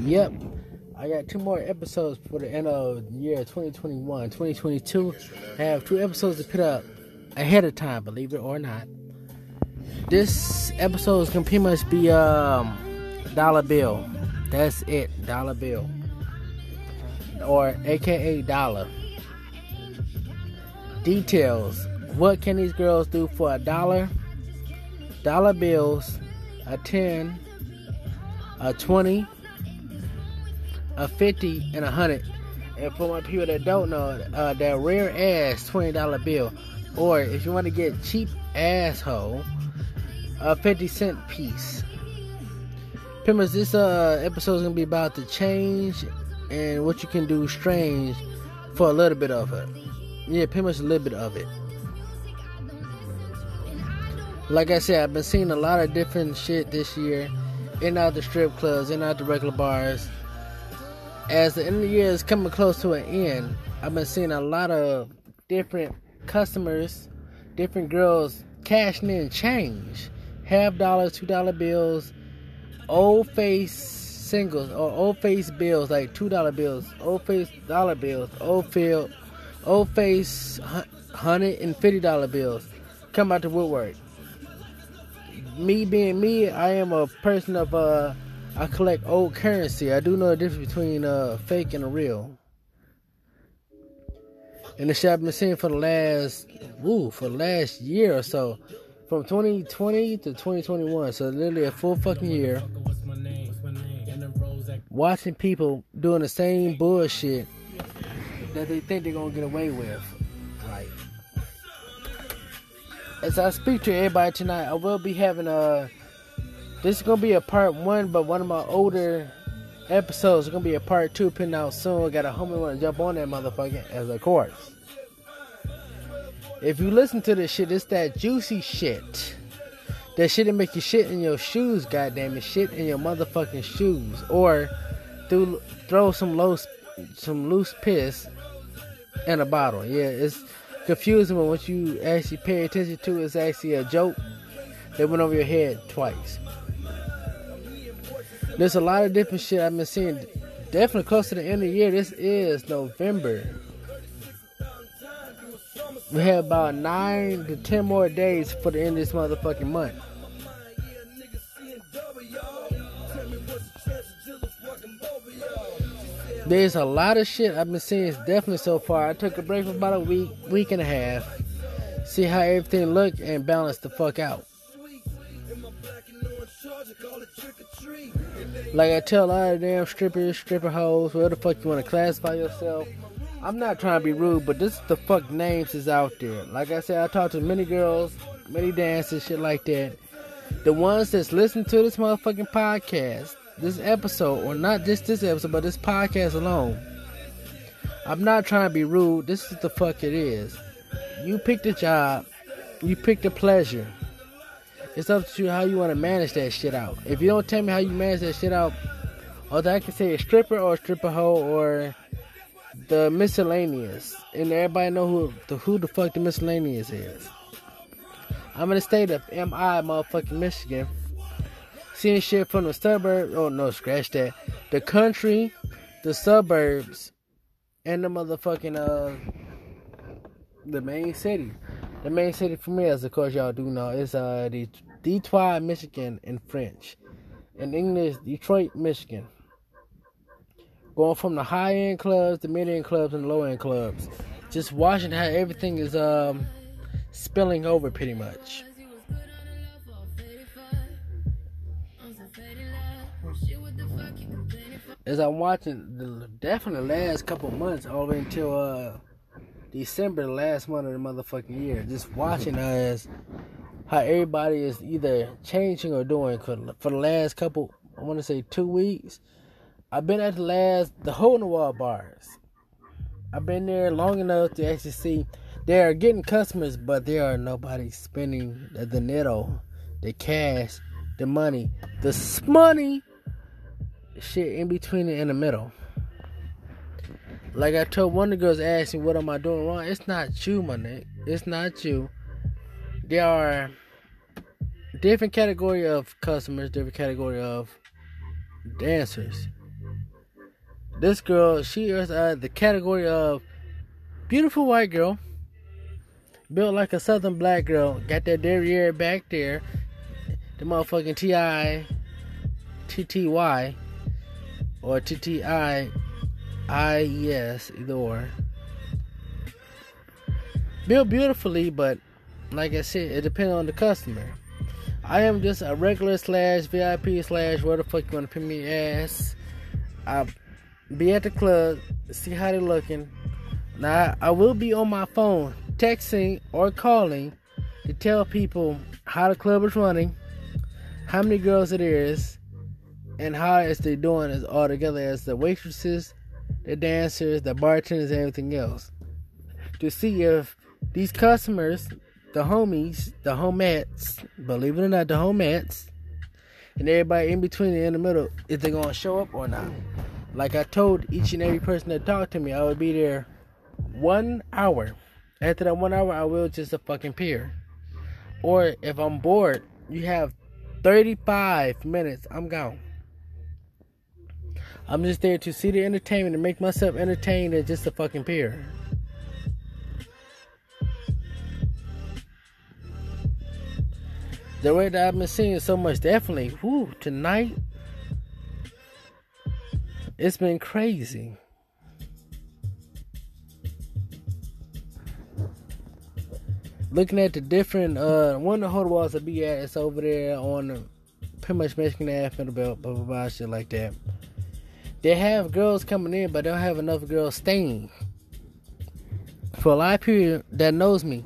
Yep. I got two more episodes for the end of year 2021. 2022, I have two episodes to put up ahead of time, believe it or not. This episode is gonna pretty much be um dollar bill. That's it, dollar bill. Or aka dollar. Details. What can these girls do for a dollar? Dollar bills, a 10, a 20, a 50, and a 100. And for my people that don't know, uh, that rare ass $20 bill, or if you want to get cheap asshole, a 50 cent piece. Much this uh, episode is going to be about the change and what you can do strange for a little bit of it. Yeah, pretty much a little bit of it. Like I said, I've been seeing a lot of different shit this year in out the strip clubs, in out the regular bars. As the end of the year is coming close to an end, I've been seeing a lot of different customers, different girls cashing in change. Half dollar, two dollar bills, old face singles or old face bills like two dollar bills, old face dollar bills, old field, old face hundred and fifty dollar bills. Come out to woodwork me being me, I am a person of uh, I collect old currency. I do know the difference between uh, fake and a real. And the shit I've been seeing for the last, woo, for the last year or so, from 2020 to 2021, so literally a full fucking year. Watching people doing the same bullshit that they think they're gonna get away with as I speak to everybody tonight, I will be having a. This is gonna be a part one, but one of my older episodes is gonna be a part two putting out soon. I got a homie wanna jump on that motherfucker as a course. If you listen to this shit, it's that juicy shit. That shit that make you shit in your shoes, goddamn it, shit in your motherfucking shoes, or throw some loose, some loose piss in a bottle. Yeah, it's confusing when what you actually pay attention to is actually a joke that went over your head twice. There's a lot of different shit I've been seeing. Definitely close to the end of the year. This is November. We have about nine to ten more days for the end of this motherfucking month. There's a lot of shit I've been seeing definitely so far. I took a break for about a week, week and a half. See how everything looked and balance the fuck out. Like I tell a lot of damn strippers, stripper hoes, whatever the fuck you want to classify yourself. I'm not trying to be rude, but this is the fuck names is out there. Like I said, I talked to many girls, many dancers, shit like that. The ones that's listening to this motherfucking podcast, this episode, or not just this episode, but this podcast alone. I'm not trying to be rude. This is the fuck it is. You pick the job, you pick the pleasure. It's up to you how you want to manage that shit out. If you don't tell me how you manage that shit out, or I can say a stripper or a stripper hoe or the miscellaneous, and everybody know who the who the fuck the miscellaneous is. I'm in the state of MI, motherfucking Michigan seeing shit from the suburbs. Oh no, scratch that. The country, the suburbs, and the motherfucking uh, the main city. The main city for me, as of course y'all do know, is uh the Detroit, Michigan in French. In English, Detroit, Michigan. Going from the high end clubs, the mid end clubs, and the low end clubs. Just watching how everything is um spilling over pretty much. as I'm watching the definitely last couple months all the way until uh December, the last month of the motherfucking year, just watching us how everybody is either changing or doing. For the last couple, I want to say two weeks, I've been at the last the hole in the wall bars. I've been there long enough to actually see they are getting customers, but there are nobody spending the, netto, the cash, the money, the money shit in between and in the middle. Like I told one of the girls asking what am I doing wrong? It's not you, my nigga. It's not you. There are different category of customers, different category of dancers. this girl, she is uh, the category of beautiful white girl, built like a southern black girl, got that derriere back there, the motherfucking T I T T Y or T T I I E S, either or. Built beautifully, but like I said, it depends on the customer. I am just a regular slash VIP slash where the fuck you wanna put me ass. I be at the club, see how they looking. Now I will be on my phone, texting or calling to tell people how the club is running, how many girls it is, and how is they doing as all together as the waitresses, the dancers, the bartenders, everything else. To see if these customers the homies, the homettes, believe it or not, the homettes, and everybody in between and in the middle, if they're gonna show up or not? Like I told each and every person that talked to me, I would be there one hour. After that one hour, I will just a fucking peer. Or if I'm bored, you have 35 minutes, I'm gone. I'm just there to see the entertainment and make myself entertained and just a fucking peer. the way that I've been seeing so much, definitely, whoo, tonight, it's been crazy. Looking at the different, uh, one of the hotels I be at, it's over there on pretty much Mexican Ave, belt, blah, blah, blah, shit like that. They have girls coming in, but they don't have enough girls staying. For a lot of people that knows me,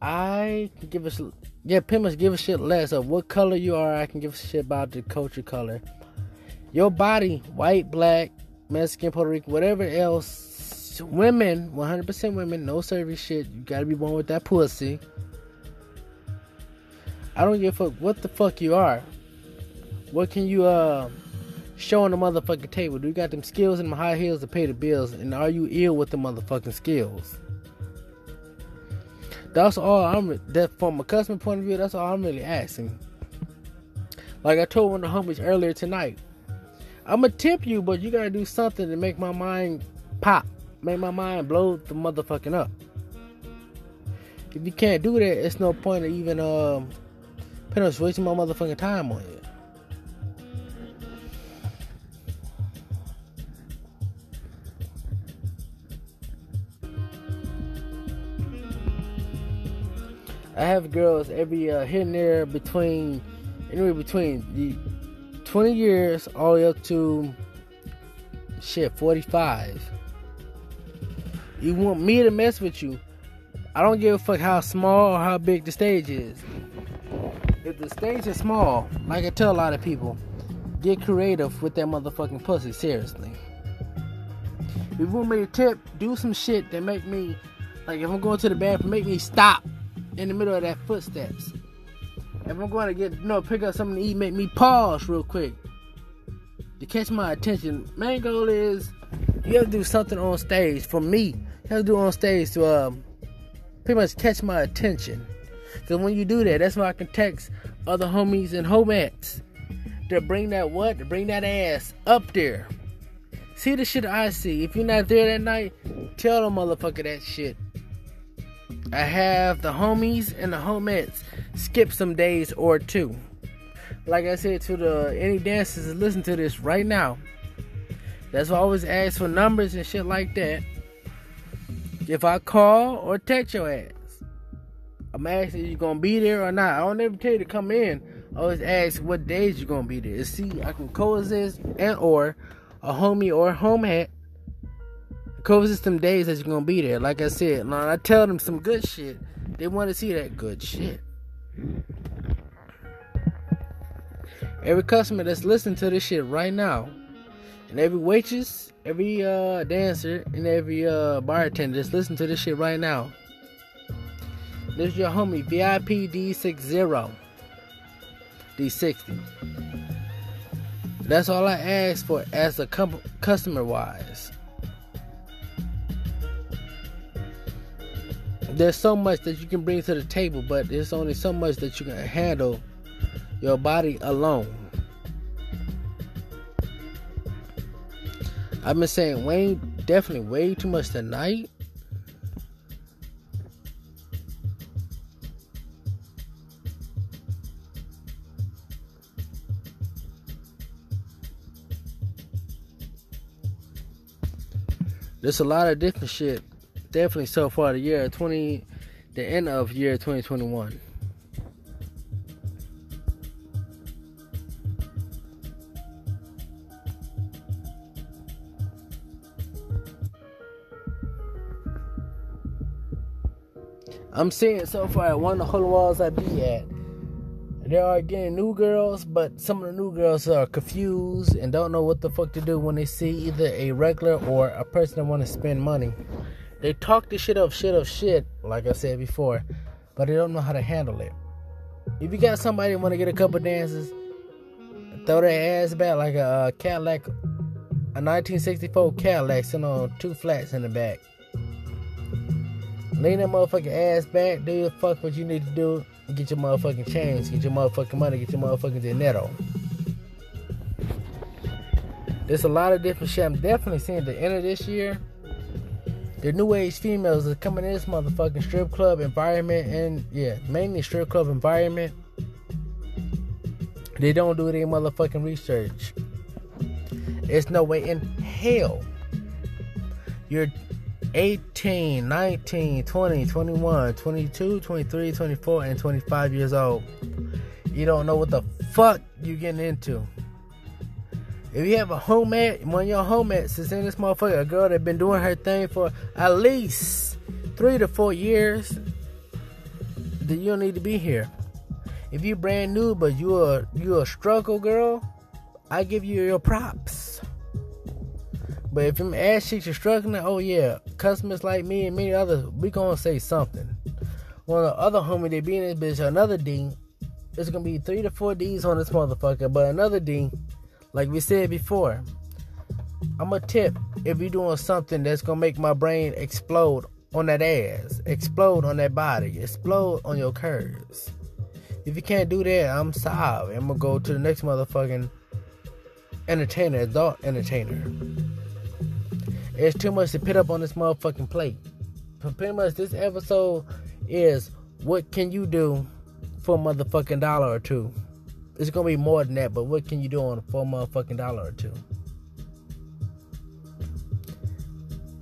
I can give us yeah, pretty much give a shit less of what color you are. I can give a shit about the culture color. Your body, white, black, Mexican, Puerto Rican, whatever else. Women, 100% women, no service shit. You gotta be born with that pussy. I don't give a fuck what the fuck you are. What can you uh show on the motherfucking table? Do you got them skills and them high heels to pay the bills? And are you ill with the motherfucking skills? That's all I'm. That from a customer point of view, that's all I'm really asking. Like I told one of the homies earlier tonight, I'ma tip you, but you gotta do something to make my mind pop, make my mind blow the motherfucking up. If you can't do that, it's no point of even um, us wasting my motherfucking time on it. I have girls every uh, here and there between anywhere between the 20 years all the way up to shit 45. You want me to mess with you? I don't give a fuck how small or how big the stage is. If the stage is small, like I tell a lot of people, get creative with that motherfucking pussy. Seriously. If you want me to tip, do some shit that make me, like if I'm going to the bathroom, make me stop in the middle of that footsteps. If I'm going to get, you know, pick up something to eat, make me pause real quick to catch my attention. Main goal is you have to do something on stage for me. You have to do on stage to um, pretty much catch my attention. Because when you do that, that's when I can text other homies and homettes to bring that what? To bring that ass up there. See the shit I see. If you're not there that night, tell them motherfucker that shit. I have the homies and the homettes skip some days or two. Like I said to the any dancers that listen to this right now, that's why I always ask for numbers and shit like that. If I call or text your ass, I'm asking you gonna be there or not. I don't ever tell you to come in. I always ask what days you gonna be there. See, I can coexist and or a homie or home hat COVID some days that you're gonna be there. Like I said, when I tell them some good shit, they want to see that good shit. Every customer that's listening to this shit right now, and every waitress, every uh, dancer, and every uh, bartender that's listening to this shit right now. This is your homie VIP D60. D60. That's all I ask for as a com- customer wise. There's so much that you can bring to the table, but there's only so much that you can handle your body alone. I've been saying way, definitely way too much tonight. There's a lot of different shit. Definitely so far the year 20, the end of year 2021. I'm seeing so far at one of the walls I be at. There are getting new girls, but some of the new girls are confused and don't know what the fuck to do when they see either a regular or a person that want to spend money. They talk the shit of shit of shit, like I said before, but they don't know how to handle it. If you got somebody want to get a couple dances, throw their ass back like a, a Cadillac, a 1964 Cadillac sitting on two flats in the back. Lean that motherfucking ass back, do the fuck what you need to do, get your motherfucking change, get your motherfucking money, get your motherfucking dinero. There's a lot of different shit. I'm definitely seeing the end of this year. The new age females are coming in this motherfucking strip club environment and yeah, mainly strip club environment. They don't do any motherfucking research. It's no way in hell you're 18, 19, 20, 21, 22, 23, 24, and 25 years old. You don't know what the fuck you getting into. If you have a homemade, one of your homemates is in this motherfucker, a girl that been doing her thing for at least three to four years, then you don't need to be here. If you brand new but you are you a struggle girl, I give you your props. But if them ass cheeks are struggling, oh yeah, customers like me and many others, we gonna say something. One of the other homie they be in this bitch, another D, it's gonna be three to four D's on this motherfucker, but another D, like we said before, I'm a tip if you're doing something that's gonna make my brain explode on that ass, explode on that body, explode on your curves. If you can't do that, I'm sorry. I'm gonna go to the next motherfucking entertainer, adult entertainer. It's too much to put up on this motherfucking plate. But pretty much this episode is what can you do for a motherfucking dollar or two? It's gonna be more than that, but what can you do on a motherfucking dollar or two?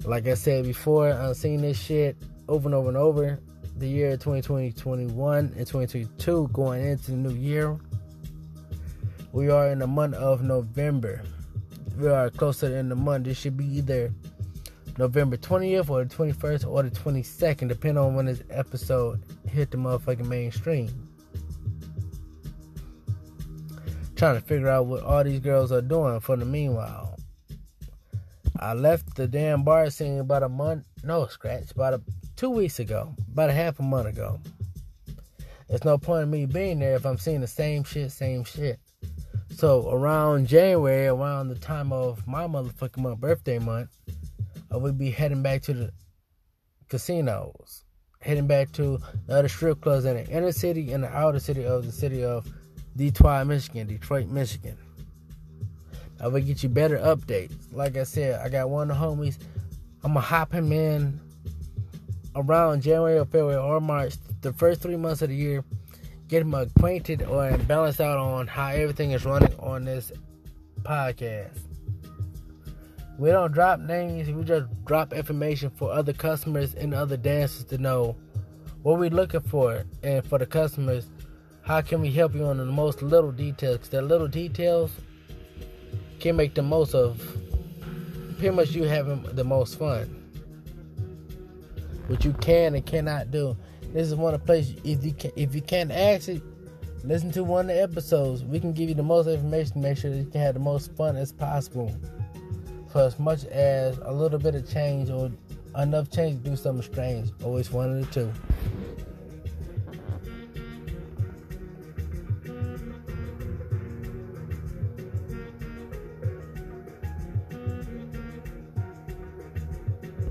Like I said before, I've seen this shit over and over and over. The year 2020, 21, and 2022 going into the new year. We are in the month of November we are closer in the month. This should be either November 20th or the 21st or the 22nd, depending on when this episode hit the motherfucking mainstream. Trying to figure out what all these girls are doing for the meanwhile. I left the damn bar scene about a month, no scratch, about a, two weeks ago, about a half a month ago. There's no point in me being there if I'm seeing the same shit, same shit. So around January, around the time of my motherfucking month, birthday month, I would be heading back to the casinos, heading back to the other strip clubs in the inner city and the outer city of the city of Detroit, Michigan, Detroit, Michigan. I will get you better updates. Like I said, I got one of the homies. I'm gonna hop him in around January or February or March, the first three months of the year get him acquainted or balanced out on how everything is running on this podcast. We don't drop names, we just drop information for other customers and other dancers to know what we're looking for and for the customers, how can we help you on the most little details? Because the little details can make the most of pretty much you having the most fun. What you can and cannot do this is one of the places if you can, if you can't actually listen to one of the episodes, we can give you the most information to make sure that you can have the most fun as possible. For as much as a little bit of change or enough change to do something strange, always one of the two.